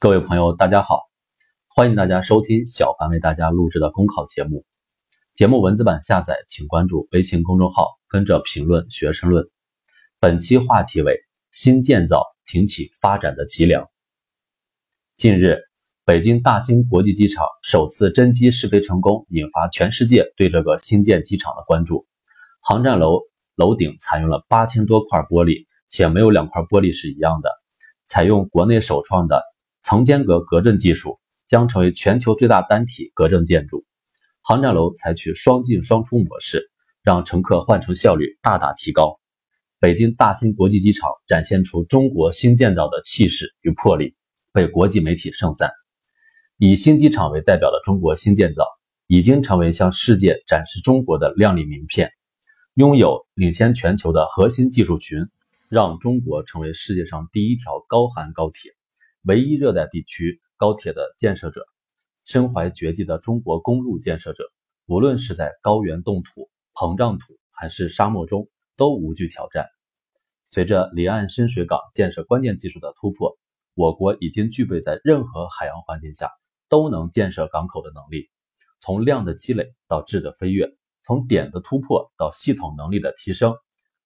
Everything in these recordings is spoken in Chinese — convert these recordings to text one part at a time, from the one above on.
各位朋友，大家好，欢迎大家收听小凡为大家录制的公考节目。节目文字版下载，请关注微信公众号，跟着评论学申论。本期话题为新建造挺起发展的脊梁。近日，北京大兴国际机场首次真机试飞成功，引发全世界对这个新建机场的关注。航站楼楼顶采用了八千多块玻璃，且没有两块玻璃是一样的，采用国内首创的。层间隔隔震技术将成为全球最大单体隔震建筑。航站楼采取双进双出模式，让乘客换乘效率大大提高。北京大兴国际机场展现出中国新建造的气势与魄力，被国际媒体盛赞。以新机场为代表的中国新建造，已经成为向世界展示中国的亮丽名片。拥有领先全球的核心技术群，让中国成为世界上第一条高寒高铁。唯一热带地区高铁的建设者，身怀绝技的中国公路建设者，无论是在高原冻土、膨胀土，还是沙漠中，都无惧挑战。随着离岸深水港建设关键技术的突破，我国已经具备在任何海洋环境下都能建设港口的能力。从量的积累到质的飞跃，从点的突破到系统能力的提升，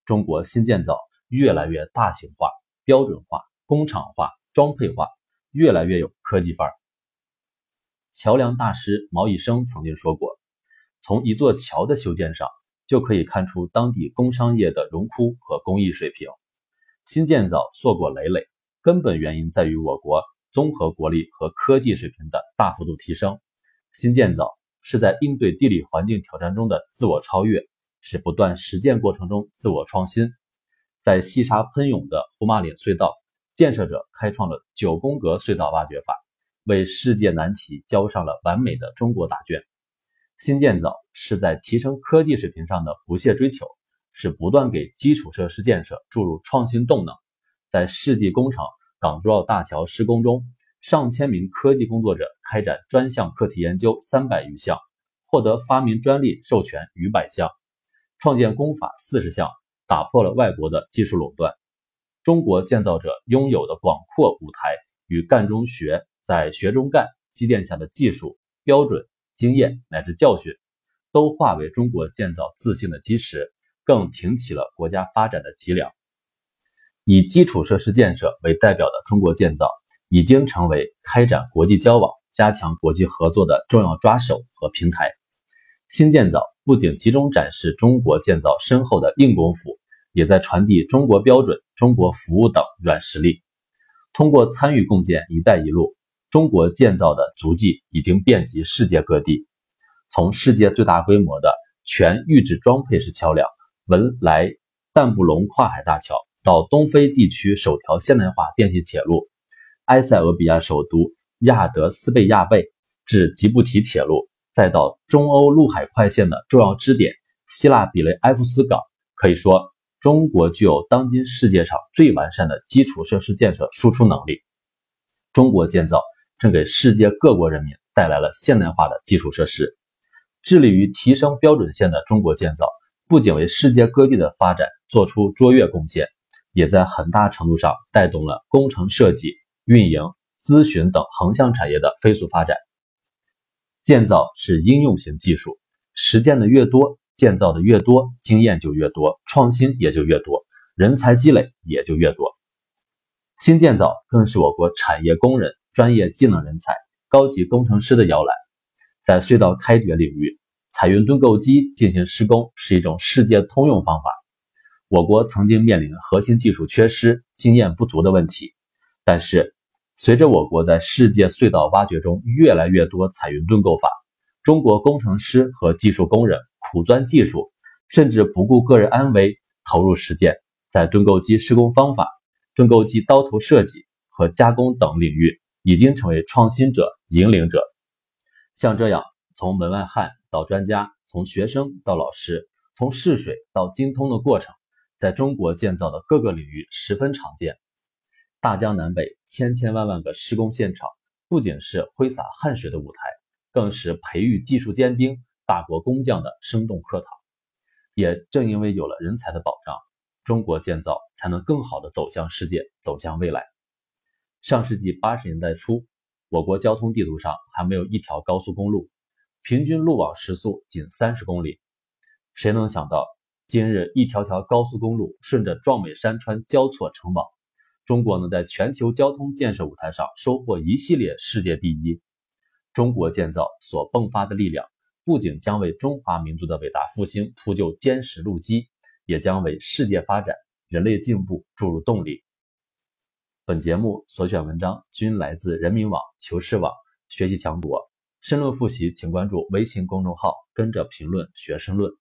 中国新建造越来越大型化、标准化、工厂化。装配化越来越有科技范儿。桥梁大师毛以生曾经说过：“从一座桥的修建上，就可以看出当地工商业的荣枯和工艺水平。”新建造硕果累累，根本原因在于我国综合国力和科技水平的大幅度提升。新建造是在应对地理环境挑战中的自我超越，是不断实践过程中自我创新。在细沙喷涌的胡马岭隧道。建设者开创了九宫格隧道挖掘法，为世界难题交上了完美的中国答卷。新建造是在提升科技水平上的不懈追求，是不断给基础设施建设注入创新动能。在世纪工程港珠澳大桥施工中，上千名科技工作者开展专项课题研究三百余项，获得发明专利授权逾百项，创建工法四十项，打破了外国的技术垄断。中国建造者拥有的广阔舞台与干中学在学中干积淀下的技术标准、经验乃至教训，都化为中国建造自信的基石，更挺起了国家发展的脊梁。以基础设施建设为代表的中国建造，已经成为开展国际交往、加强国际合作的重要抓手和平台。新建造不仅集中展示中国建造深厚的硬功夫。也在传递中国标准、中国服务等软实力。通过参与共建“一带一路”，中国建造的足迹已经遍及世界各地。从世界最大规模的全预制装配式桥梁——文莱但布隆跨海大桥，到东非地区首条现代化电气铁路——埃塞俄比亚首都亚德斯贝亚贝至吉布提铁路，再到中欧陆海快线的重要支点希腊比雷埃夫斯港，可以说。中国具有当今世界上最完善的基础设施建设输出能力。中国建造正给世界各国人民带来了现代化的基础设施。致力于提升标准线的中国建造，不仅为世界各地的发展做出卓越贡献，也在很大程度上带动了工程设计、运营、咨询等横向产业的飞速发展。建造是应用型技术，实践的越多。建造的越多，经验就越多，创新也就越多，人才积累也就越多。新建造更是我国产业工人、专业技能人才、高级工程师的摇篮。在隧道开掘领域，采用盾构机进行施工是一种世界通用方法。我国曾经面临核心技术缺失、经验不足的问题，但是随着我国在世界隧道挖掘中越来越多采用盾构法，中国工程师和技术工人。苦钻技术，甚至不顾个人安危投入实践，在盾构机施工方法、盾构机刀头设计和加工等领域，已经成为创新者、引领者。像这样从门外汉到专家，从学生到老师，从试水到精通的过程，在中国建造的各个领域十分常见。大江南北千千万万个施工现场，不仅是挥洒汗水的舞台，更是培育技术尖兵。大国工匠的生动课堂，也正因为有了人才的保障，中国建造才能更好的走向世界，走向未来。上世纪八十年代初，我国交通地图上还没有一条高速公路，平均路网时速仅三十公里。谁能想到，今日一条条高速公路顺着壮美山川交错成网，中国能在全球交通建设舞台上收获一系列世界第一。中国建造所迸发的力量，不仅将为中华民族的伟大复兴铺就坚实路基，也将为世界发展、人类进步注入动力。本节目所选文章均来自人民网、求是网、学习强国。申论复习，请关注微信公众号“跟着评论学申论”。